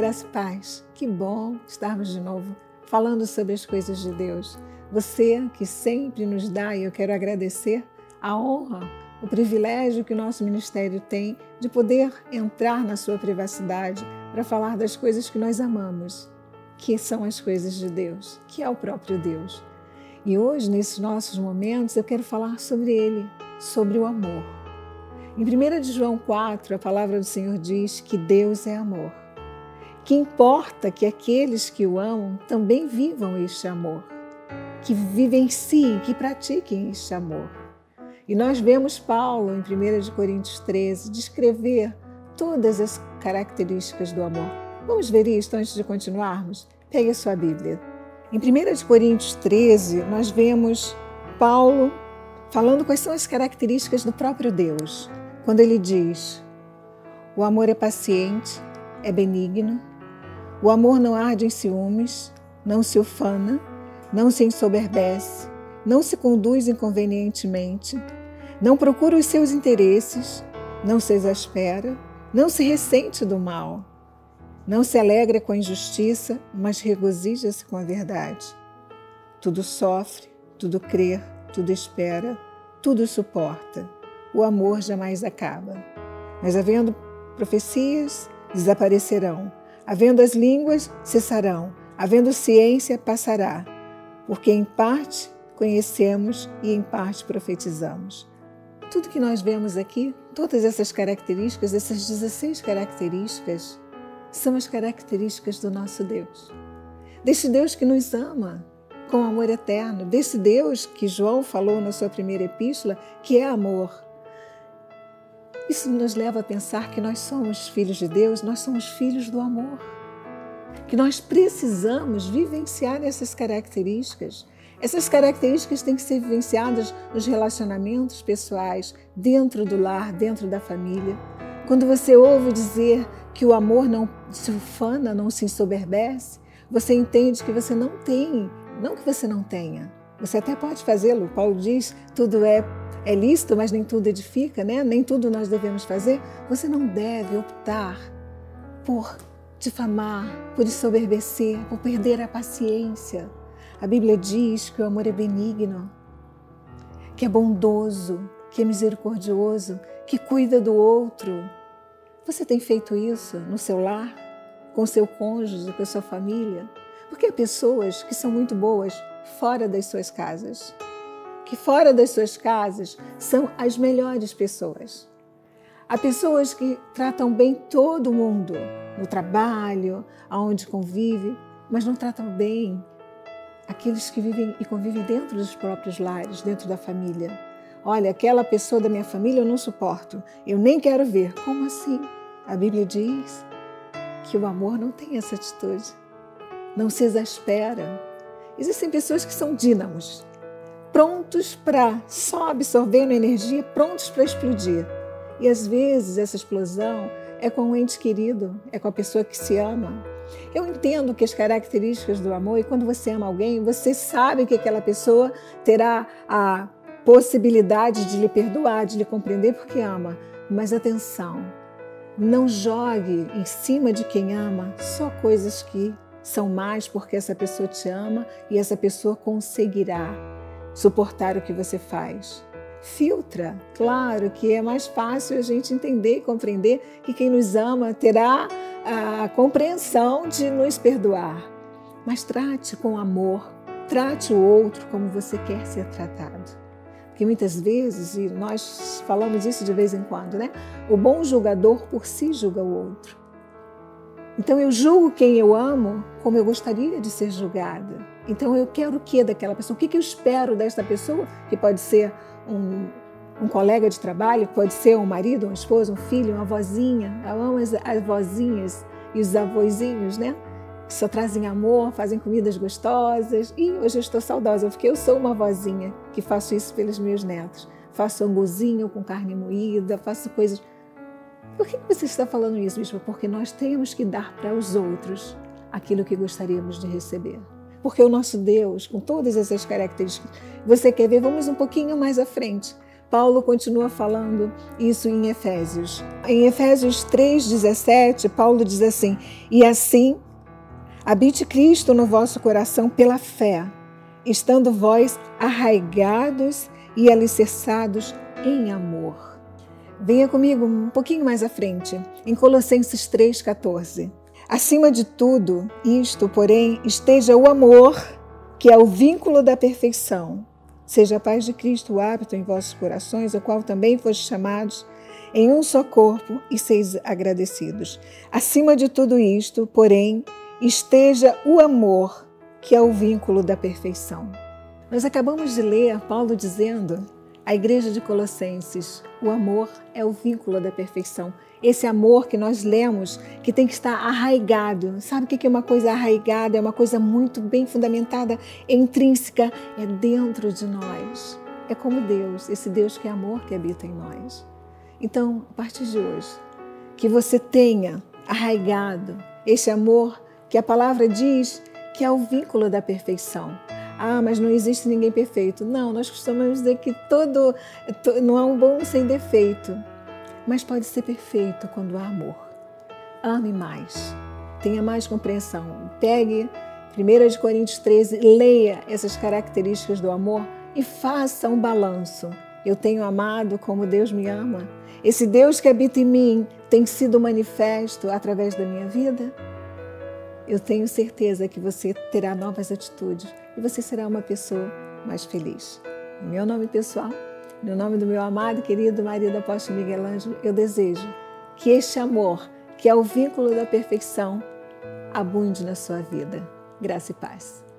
graça e paz. Que bom estarmos de novo falando sobre as coisas de Deus. Você que sempre nos dá, e eu quero agradecer a honra, o privilégio que o nosso ministério tem de poder entrar na sua privacidade para falar das coisas que nós amamos, que são as coisas de Deus, que é o próprio Deus. E hoje, nesses nossos momentos, eu quero falar sobre ele, sobre o amor. Em 1 de João 4, a palavra do Senhor diz que Deus é amor que importa que aqueles que o amam também vivam este amor, que vivenciem, que pratiquem este amor. E nós vemos Paulo, em 1 Coríntios 13, descrever todas as características do amor. Vamos ver isso antes de continuarmos? Pegue a sua Bíblia. Em 1 Coríntios 13, nós vemos Paulo falando quais são as características do próprio Deus. Quando ele diz: O amor é paciente, é benigno, o amor não arde em ciúmes, não se ufana, não se ensoberbece, não se conduz inconvenientemente, não procura os seus interesses, não se exaspera, não se ressente do mal, não se alegra com a injustiça, mas regozija-se com a verdade. Tudo sofre, tudo crê, tudo espera, tudo suporta. O amor jamais acaba. Mas havendo profecias, desaparecerão Havendo as línguas, cessarão. Havendo ciência, passará. Porque em parte conhecemos e em parte profetizamos. Tudo que nós vemos aqui, todas essas características, essas 16 características, são as características do nosso Deus. Desse Deus que nos ama com amor eterno, desse Deus que João falou na sua primeira epístola, que é amor. Isso nos leva a pensar que nós somos filhos de Deus, nós somos filhos do amor. Que nós precisamos vivenciar essas características. Essas características têm que ser vivenciadas nos relacionamentos pessoais, dentro do lar, dentro da família. Quando você ouve dizer que o amor não se ufana, não se ensoberbece, você entende que você não tem, não que você não tenha. Você até pode fazê-lo. Paulo diz: tudo é é lícito, mas nem tudo edifica, né? Nem tudo nós devemos fazer. Você não deve optar por difamar, por ensoberbecer, por perder a paciência. A Bíblia diz que o amor é benigno, que é bondoso, que é misericordioso, que cuida do outro. Você tem feito isso no seu lar, com seu cônjuge, com a sua família? Porque há pessoas que são muito boas fora das suas casas que fora das suas casas são as melhores pessoas. Há pessoas que tratam bem todo mundo, no trabalho, aonde convive, mas não tratam bem aqueles que vivem e convivem dentro dos próprios lares, dentro da família. Olha, aquela pessoa da minha família eu não suporto, eu nem quero ver. Como assim? A Bíblia diz que o amor não tem essa atitude, não se exaspera. Existem pessoas que são dínamos, prontos para só absorvendo energia, prontos para explodir. E às vezes essa explosão é com um ente querido, é com a pessoa que se ama. Eu entendo que as características do amor, e quando você ama alguém, você sabe que aquela pessoa terá a possibilidade de lhe perdoar, de lhe compreender porque ama. Mas atenção, não jogue em cima de quem ama só coisas que são mais porque essa pessoa te ama e essa pessoa conseguirá suportar o que você faz. Filtra, claro que é mais fácil a gente entender e compreender que quem nos ama terá a compreensão de nos perdoar. Mas trate com amor, trate o outro como você quer ser tratado. Porque muitas vezes, e nós falamos isso de vez em quando, né? O bom julgador por si julga o outro. Então eu julgo quem eu amo como eu gostaria de ser julgada. Então eu quero o que daquela pessoa? O que, eu espero desta pessoa? Que pode ser um, um colega de trabalho, pode ser um marido, uma esposa, um filho, uma vozinha. Eu amo as, as vozinhas e os avôzinhos, né? Que só trazem amor, fazem comidas gostosas. E hoje eu estou saudosa, porque eu sou uma vozinha que faço isso pelos meus netos. Faço anguzinho com carne moída, faço coisas por que você está falando isso, bispo? Porque nós temos que dar para os outros aquilo que gostaríamos de receber. Porque o nosso Deus, com todas essas características, você quer ver? Vamos um pouquinho mais à frente. Paulo continua falando isso em Efésios. Em Efésios 3,17, Paulo diz assim: E assim habite Cristo no vosso coração pela fé, estando vós arraigados e alicerçados em amor. Venha comigo um pouquinho mais à frente, em Colossenses 3,14. Acima de tudo, isto, porém, esteja o amor, que é o vínculo da perfeição Seja a paz de Cristo o hábito em vossos corações, o qual também foste chamados em um só corpo e seis agradecidos. Acima de tudo isto, porém, esteja o amor, que é o vínculo da perfeição. Nós acabamos de ler Paulo dizendo à igreja de Colossenses: o amor é o vínculo da perfeição. Esse amor que nós lemos, que tem que estar arraigado. Sabe o que é uma coisa arraigada? É uma coisa muito bem fundamentada, é intrínseca, é dentro de nós. É como Deus, esse Deus que é amor que habita em nós. Então, a partir de hoje, que você tenha arraigado esse amor que a palavra diz que é o vínculo da perfeição. Ah, mas não existe ninguém perfeito. Não, nós costumamos dizer que todo não há um bom sem defeito mas pode ser perfeito quando há amor. Ame mais, tenha mais compreensão. Pegue 1 Coríntios 13, leia essas características do amor e faça um balanço. Eu tenho amado como Deus me ama. Esse Deus que habita em mim tem sido manifesto através da minha vida. Eu tenho certeza que você terá novas atitudes e você será uma pessoa mais feliz. Meu nome pessoal, no nome do meu amado e querido marido apóstolo Miguel Ângelo, eu desejo que este amor, que é o vínculo da perfeição, abunde na sua vida. Graça e paz.